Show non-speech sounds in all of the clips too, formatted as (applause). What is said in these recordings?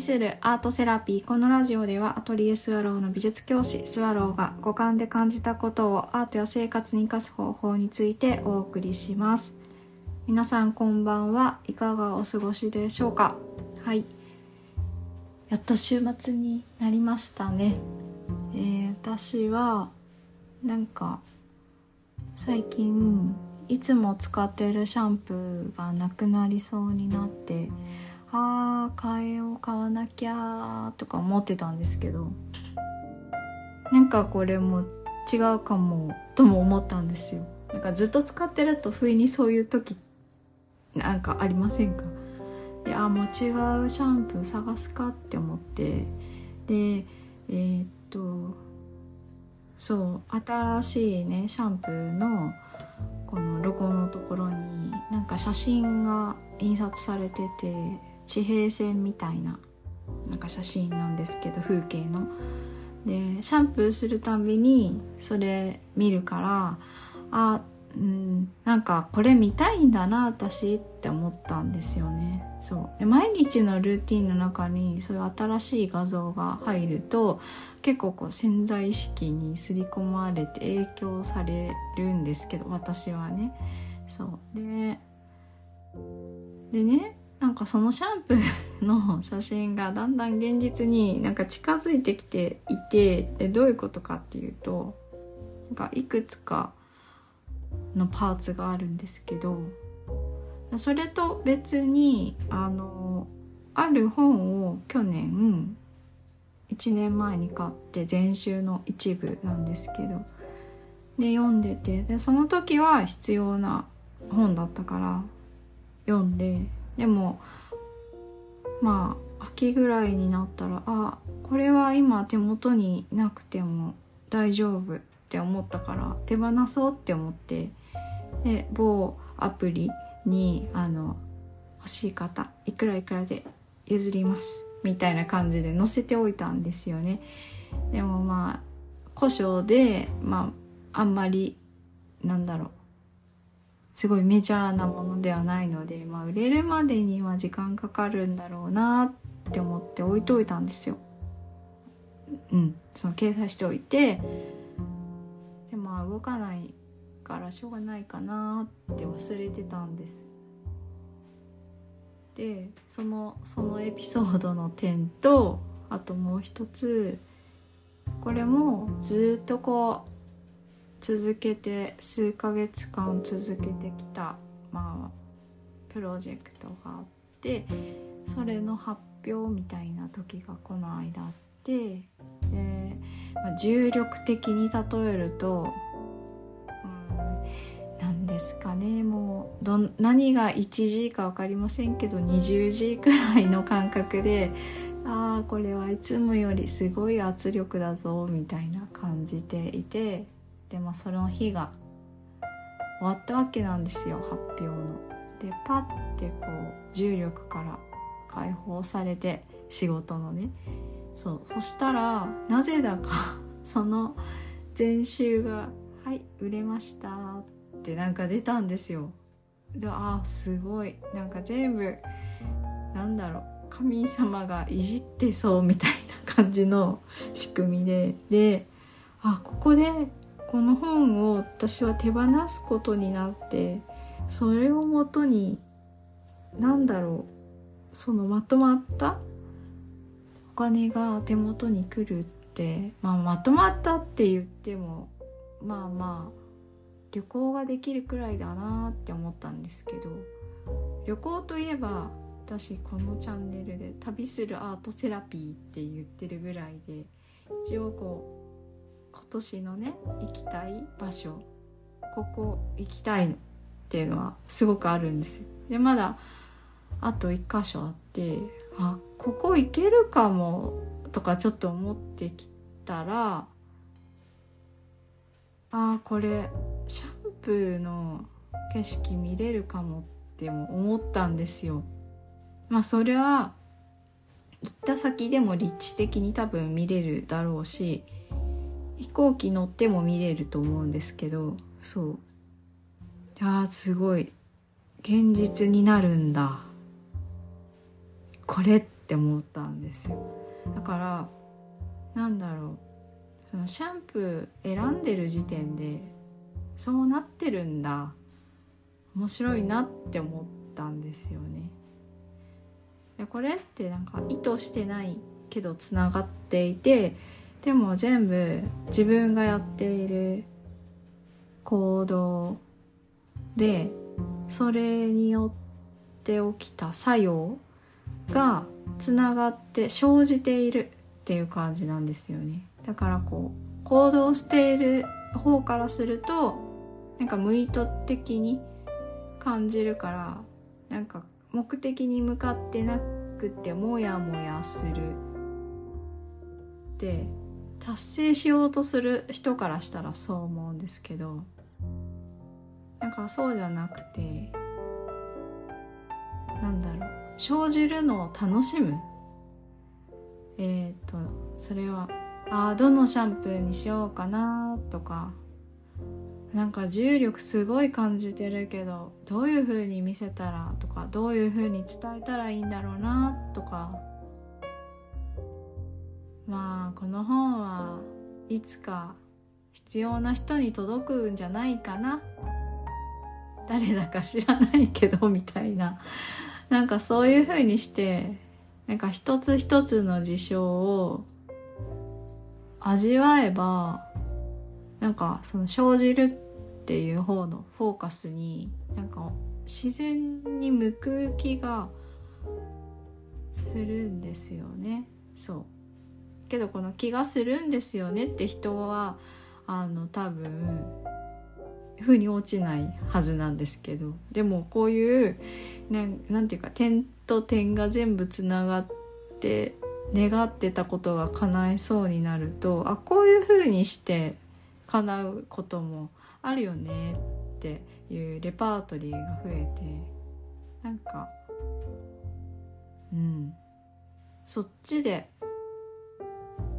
するアートセラピー。このラジオではアトリエスワローの美術教師スワローが五感で感じたことをアートや生活に生かす方法についてお送りします。皆さんこんばんは。いかがお過ごしでしょうか？はい。やっと週末になりましたね。えー、私はなんか最近いつも使ってるシャンプーがなくなりそうになってあー変えよう買わなきゃとか思ってたんですけどなんかこれも違うかもとも思ったんですよ。なんかずっと使ってると不意にそういう時なんかありませんか？であもう違うシャンプー探すかって思って。でえー、っとそう新しいねシャンプーのこのロゴのところになんか写真が印刷されてて地平線みたいななんか写真なんですけど風景の。でシャンプーするたびにそれ見るからあうん、なんかこれ見たいんだな私って思ったんですよね。そう。で毎日のルーティンの中にそういう新しい画像が入ると結構こう潜在意識に刷り込まれて影響されるんですけど私はね。そう。ででねなんかそのシャンプーの写真がだんだん現実になんか近づいてきていてでどういうことかっていうとなんかいくつかのパーツがあるんですけどそれと別にあのある本を去年1年前に買って全集の一部なんですけどで読んでてでその時は必要な本だったから読んででもまあ秋ぐらいになったらあこれは今手元になくても大丈夫って思ったから手放そうって思ってで某アプリにあの欲しい方いくらいくらで譲りますみたいな感じで載せておいたんですよね。でもまあ故障でまああんまりなんだろうすごいメジャーなものではないので、まあ、売れるまでには時間かかるんだろうなって思って置いといたんですよ。うん、その掲載しておいて。でまあ動かないからしょうがないかなって忘れてたんです。でそのそのエピソードの点とあともう一つ。これもずっとこう続けて数ヶ月間続けてきたまあプロジェクトがあってそれの発表みたいな時がこの間あってで、まあ、重力的に例えると何ですかねもうど何が 1G か分かりませんけど 20G くらいの感覚でああこれはいつもよりすごい圧力だぞみたいな感じていてでもその日が終わったわけなんですよ発表の。でパッてこう重力から解放されて仕事のねそうそしたらなぜだか (laughs) その前週が「はい売れました」ってなんか出たんですよ。であすごいなんか全部なんだろう神様がいじってそうみたいな感じの仕組みでであここでこの本を私は手放すことになってそれをもとに何だろうそのまとまったお金が手元に来るって、まあ、まとまったって言ってもまあまあ旅行ができるくらいだなって思ったんですけど旅行といえば私このチャンネルで「旅するアートセラピー」って言ってるぐらいで一応こう今年のね行きたい場所ここ行きたいっていうのはすごくあるんですよ。でまだあと1箇所あってあここ行けるかもとかちょっと思ってきたらあこれシャンプーの景色見れるかもっても思ったんですよ。まあそれは行った先でも立地的に多分見れるだろうし飛行機乗っても見れると思うんですけどそう。いやすごい。現実になるんだ。これって思ったんですよ。だからなんだろう。そのシャンプー選んでる時点でそうなってるんだ。面白いなって思ったんですよね。でこれってなんか意図してないけどつながっていてでも全部自分がやっている行動でそれによって起きた作用がつながって生じているっていう感じなんですよね。だからこう行動している方からするとなんか無意図的に感じるからなんか目的に向かってなくてモヤモヤするで達成しようとする人からしたらそう思うんですけどなんかそうじゃなくてなんだろう生じるのを楽しむ。えっ、ー、とそれはあどのシャンプーにしようかなとかなんか重力すごい感じてるけどどういう風に見せたらとかどういう風に伝えたらいいんだろうなとかまあこの本はいつか必要な人に届くんじゃないかな。誰だか知らないけどみたいな。なんかそういう風にしてなんか一つ一つの事象を味わえばなんかその生じるっていう方のフォーカスになんか自然に向く気がするんですよね。そう。けどこの気がするんですよねって人はあの多分風に落ちないはずなんですけど。でもこういうなんていうか点と点が全部つながって願ってたことが叶えそうになるとあこういう風にして叶うこともあるよねっていうレパートリーが増えてなんかうん。そっちで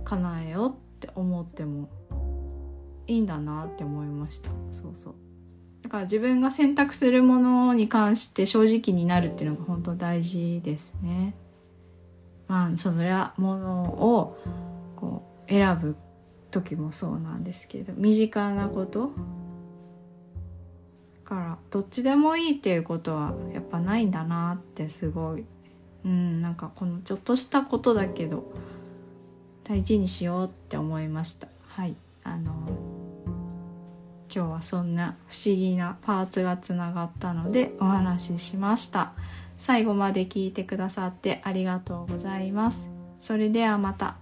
叶えようって思ってもいいんだなって思いました。そうそう。だから自分が選択するものに関して正直になるっていうのが本当大事ですね。まあそのやものをこう選ぶ時もそうなんですけど身近なことからどっちでもいいっていうことはやっぱないんだなってすごい。うんなんかこのちょっとしたことだけど大事にしようって思いました。はい。あの今日はそんな不思議なパーツがつながったのでお話ししました。最後まで聞いてくださってありがとうございます。それではまた。